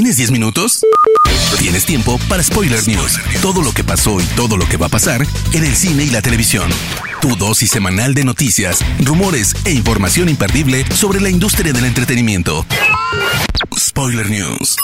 ¿Tienes 10 minutos? Tienes tiempo para Spoiler News. Todo lo que pasó y todo lo que va a pasar en el cine y la televisión. Tu dosis semanal de noticias, rumores e información imperdible sobre la industria del entretenimiento. Spoiler News.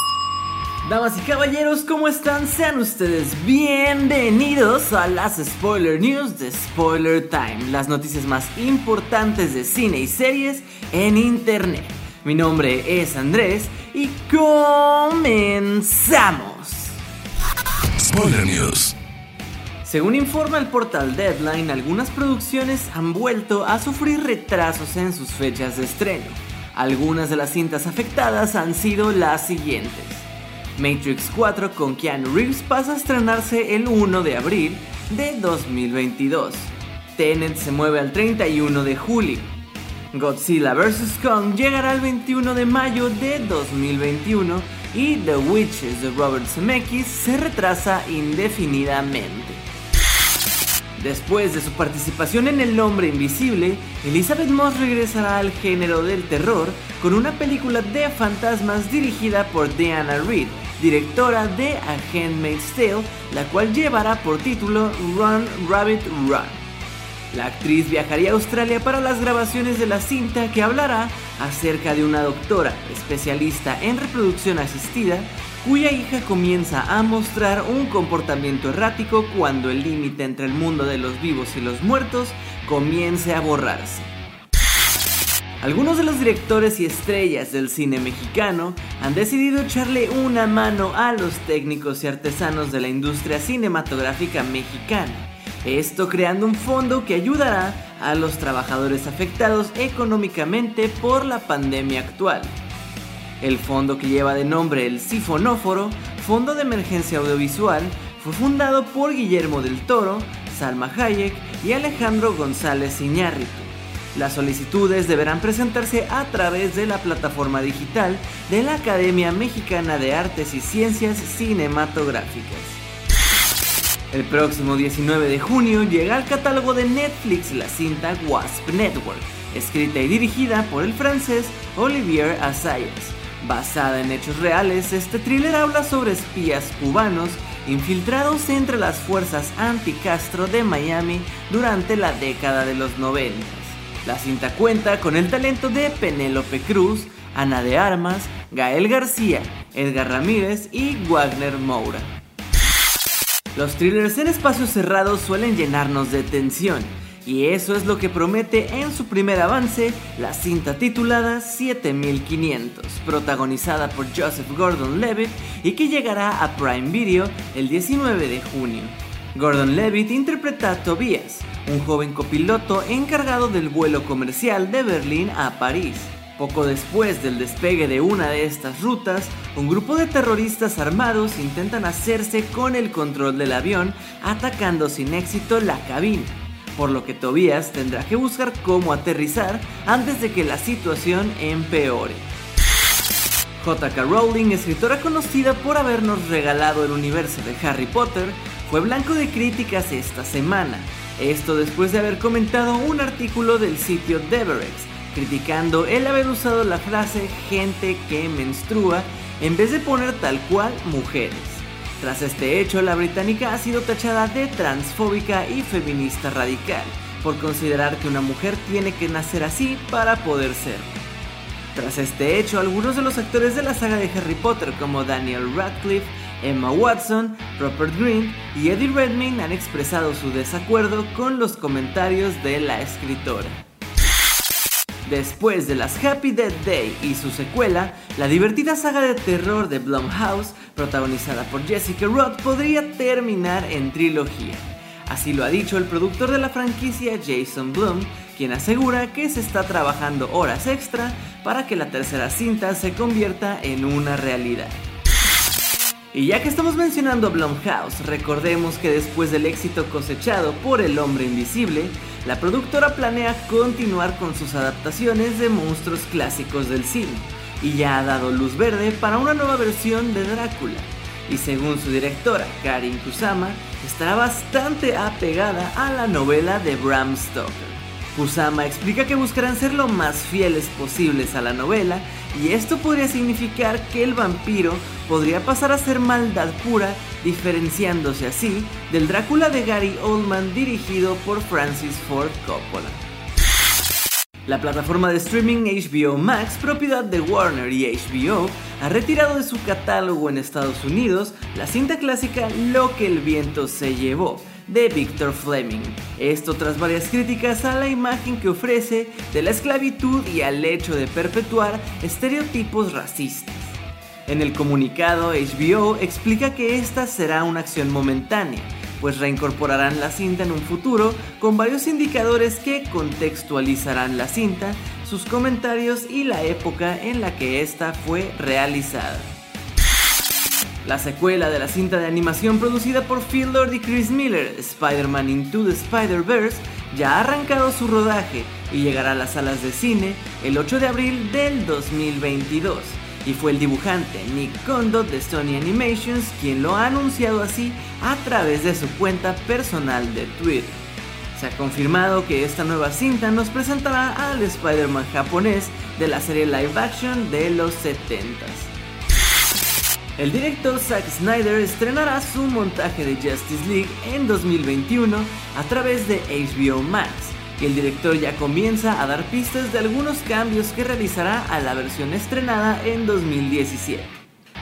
Damas y caballeros, ¿cómo están? Sean ustedes bienvenidos a las Spoiler News de Spoiler Time, las noticias más importantes de cine y series en Internet. Mi nombre es Andrés y comenzamos. Spoiler News. Según informa el portal Deadline, algunas producciones han vuelto a sufrir retrasos en sus fechas de estreno. Algunas de las cintas afectadas han sido las siguientes. Matrix 4 con Keanu Reeves pasa a estrenarse el 1 de abril de 2022. Tenet se mueve al 31 de julio. Godzilla vs. Kong llegará el 21 de mayo de 2021 y The Witches de Robert Zemeckis se retrasa indefinidamente. Después de su participación en El Hombre Invisible, Elizabeth Moss regresará al género del terror con una película de fantasmas dirigida por Diana Reed, directora de A Handmaid's Tale, la cual llevará por título Run Rabbit Run. La actriz viajaría a Australia para las grabaciones de la cinta que hablará acerca de una doctora especialista en reproducción asistida cuya hija comienza a mostrar un comportamiento errático cuando el límite entre el mundo de los vivos y los muertos comience a borrarse. Algunos de los directores y estrellas del cine mexicano han decidido echarle una mano a los técnicos y artesanos de la industria cinematográfica mexicana esto creando un fondo que ayudará a los trabajadores afectados económicamente por la pandemia actual. El fondo que lleva de nombre el Sifonóforo, Fondo de Emergencia Audiovisual, fue fundado por Guillermo del Toro, Salma Hayek y Alejandro González Iñárritu. Las solicitudes deberán presentarse a través de la plataforma digital de la Academia Mexicana de Artes y Ciencias Cinematográficas. El próximo 19 de junio llega al catálogo de Netflix la cinta Wasp Network, escrita y dirigida por el francés Olivier Assayas. Basada en hechos reales, este thriller habla sobre espías cubanos infiltrados entre las fuerzas anti-Castro de Miami durante la década de los 90. La cinta cuenta con el talento de Penélope Cruz, Ana de Armas, Gael García, Edgar Ramírez y Wagner Moura. Los thrillers en espacios cerrados suelen llenarnos de tensión, y eso es lo que promete en su primer avance la cinta titulada 7500, protagonizada por Joseph Gordon-Levitt y que llegará a Prime Video el 19 de junio. Gordon-Levitt interpreta a Tobias, un joven copiloto encargado del vuelo comercial de Berlín a París. Poco después del despegue de una de estas rutas, un grupo de terroristas armados intentan hacerse con el control del avión, atacando sin éxito la cabina, por lo que Tobias tendrá que buscar cómo aterrizar antes de que la situación empeore. J.K. Rowling, escritora conocida por habernos regalado el universo de Harry Potter, fue blanco de críticas esta semana. Esto después de haber comentado un artículo del sitio Deverex, criticando el haber usado la frase gente que menstrua en vez de poner tal cual mujeres. Tras este hecho, la británica ha sido tachada de transfóbica y feminista radical, por considerar que una mujer tiene que nacer así para poder ser. Tras este hecho, algunos de los actores de la saga de Harry Potter como Daniel Radcliffe, Emma Watson, Rupert Green y Eddie Redmayne han expresado su desacuerdo con los comentarios de la escritora. Después de las Happy Death Day y su secuela, la divertida saga de terror de Blumhouse, protagonizada por Jessica Roth, podría terminar en trilogía. Así lo ha dicho el productor de la franquicia Jason Blum, quien asegura que se está trabajando horas extra para que la tercera cinta se convierta en una realidad. Y ya que estamos mencionando Blumhouse, recordemos que después del éxito cosechado por El Hombre Invisible, la productora planea continuar con sus adaptaciones de monstruos clásicos del cine y ya ha dado luz verde para una nueva versión de Drácula. Y según su directora, Karin Kusama, estará bastante apegada a la novela de Bram Stoker. Kusama explica que buscarán ser lo más fieles posibles a la novela y esto podría significar que el vampiro podría pasar a ser maldad pura, diferenciándose así del Drácula de Gary Oldman dirigido por Francis Ford Coppola. La plataforma de streaming HBO Max, propiedad de Warner y HBO, ha retirado de su catálogo en Estados Unidos la cinta clásica Lo que el viento se llevó, de Victor Fleming. Esto tras varias críticas a la imagen que ofrece de la esclavitud y al hecho de perpetuar estereotipos racistas. En el comunicado, HBO explica que esta será una acción momentánea, pues reincorporarán la cinta en un futuro con varios indicadores que contextualizarán la cinta, sus comentarios y la época en la que esta fue realizada. La secuela de la cinta de animación producida por Phil Lord y Chris Miller, Spider-Man Into the Spider-Verse, ya ha arrancado su rodaje y llegará a las salas de cine el 8 de abril del 2022. Y fue el dibujante Nick Kondo de Sony Animations quien lo ha anunciado así a través de su cuenta personal de Twitter. Se ha confirmado que esta nueva cinta nos presentará al Spider-Man japonés de la serie live action de los 70s. El director Zack Snyder estrenará su montaje de Justice League en 2021 a través de HBO Max y el director ya comienza a dar pistas de algunos cambios que realizará a la versión estrenada en 2017.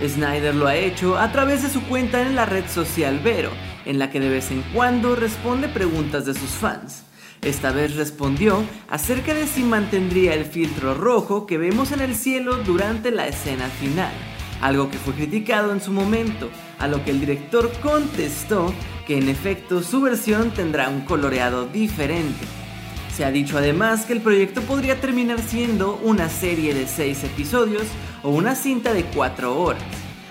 Snyder lo ha hecho a través de su cuenta en la red social Vero, en la que de vez en cuando responde preguntas de sus fans. Esta vez respondió acerca de si mantendría el filtro rojo que vemos en el cielo durante la escena final algo que fue criticado en su momento, a lo que el director contestó que en efecto su versión tendrá un coloreado diferente. Se ha dicho además que el proyecto podría terminar siendo una serie de 6 episodios o una cinta de 4 horas.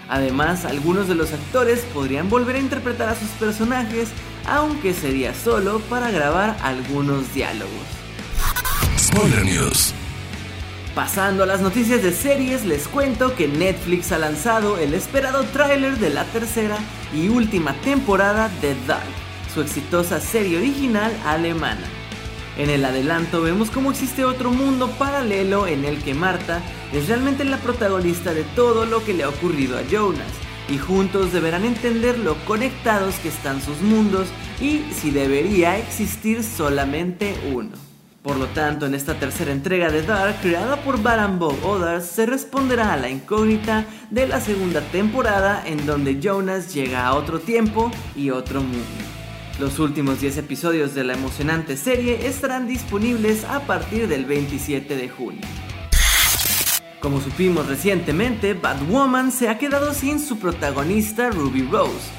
Además, algunos de los actores podrían volver a interpretar a sus personajes, aunque sería solo para grabar algunos diálogos. Pasando a las noticias de series, les cuento que Netflix ha lanzado el esperado tráiler de la tercera y última temporada de Dark, su exitosa serie original alemana. En el adelanto vemos cómo existe otro mundo paralelo en el que Marta es realmente la protagonista de todo lo que le ha ocurrido a Jonas, y juntos deberán entender lo conectados que están sus mundos y si debería existir solamente uno. Por lo tanto, en esta tercera entrega de Dark, creada por Baran Bob Others, se responderá a la incógnita de la segunda temporada en donde Jonas llega a otro tiempo y otro mundo. Los últimos 10 episodios de la emocionante serie estarán disponibles a partir del 27 de junio. Como supimos recientemente, Batwoman se ha quedado sin su protagonista Ruby Rose,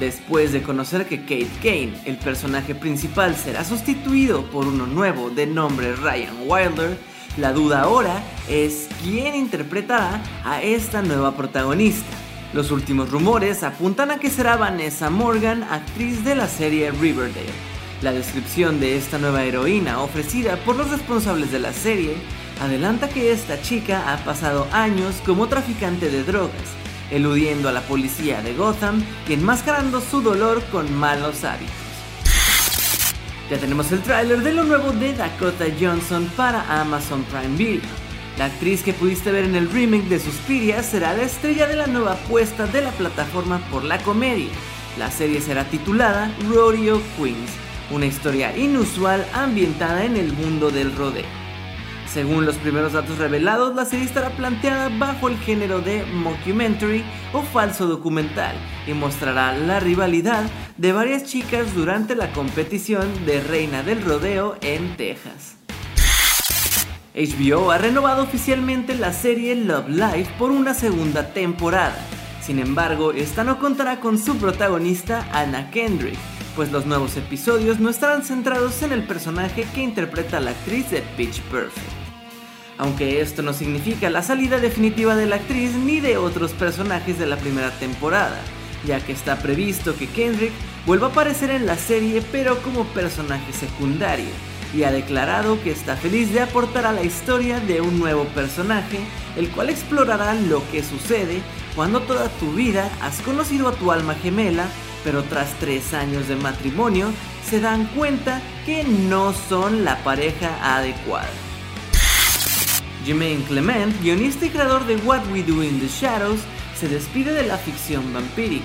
Después de conocer que Kate Kane, el personaje principal, será sustituido por uno nuevo de nombre Ryan Wilder, la duda ahora es quién interpretará a esta nueva protagonista. Los últimos rumores apuntan a que será Vanessa Morgan, actriz de la serie Riverdale. La descripción de esta nueva heroína ofrecida por los responsables de la serie adelanta que esta chica ha pasado años como traficante de drogas eludiendo a la policía de Gotham y enmascarando su dolor con malos hábitos. Ya tenemos el tráiler de lo nuevo de Dakota Johnson para Amazon Prime Video. La actriz que pudiste ver en el remake de Suspiria será la estrella de la nueva apuesta de la plataforma por la comedia. La serie será titulada Rodeo Queens, una historia inusual ambientada en el mundo del rodeo. Según los primeros datos revelados, la serie estará planteada bajo el género de mockumentary o falso documental y mostrará la rivalidad de varias chicas durante la competición de Reina del Rodeo en Texas. HBO ha renovado oficialmente la serie Love Life por una segunda temporada. Sin embargo, esta no contará con su protagonista Anna Kendrick, pues los nuevos episodios no estarán centrados en el personaje que interpreta la actriz de Pitch Perfect aunque esto no significa la salida definitiva de la actriz ni de otros personajes de la primera temporada, ya que está previsto que Kendrick vuelva a aparecer en la serie pero como personaje secundario, y ha declarado que está feliz de aportar a la historia de un nuevo personaje, el cual explorará lo que sucede cuando toda tu vida has conocido a tu alma gemela pero tras tres años de matrimonio se dan cuenta que no son la pareja adecuada. Jermaine Clement, guionista y creador de What We Do in the Shadows, se despide de la ficción vampírica.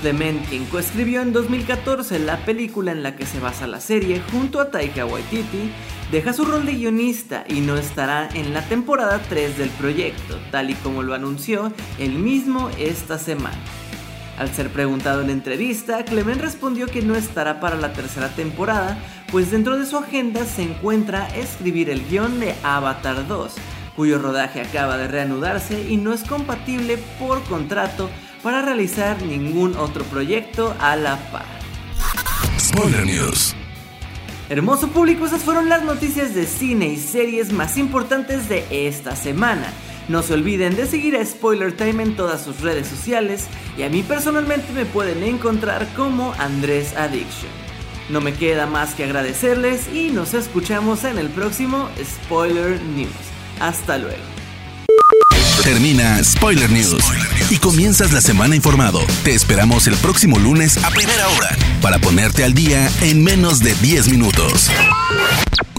Clement, quien coescribió en 2014 la película en la que se basa la serie junto a Taika Waititi, deja su rol de guionista y no estará en la temporada 3 del proyecto, tal y como lo anunció él mismo esta semana. Al ser preguntado en entrevista, Clement respondió que no estará para la tercera temporada, pues dentro de su agenda se encuentra escribir el guion de Avatar 2, cuyo rodaje acaba de reanudarse y no es compatible por contrato para realizar ningún otro proyecto a la par. Spoiler News. Hermoso público, esas fueron las noticias de cine y series más importantes de esta semana. No se olviden de seguir a Spoiler Time en todas sus redes sociales y a mí personalmente me pueden encontrar como Andrés Addiction. No me queda más que agradecerles y nos escuchamos en el próximo Spoiler News. Hasta luego. Termina Spoiler News y comienzas la semana informado. Te esperamos el próximo lunes a primera hora para ponerte al día en menos de 10 minutos.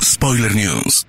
Spoiler News.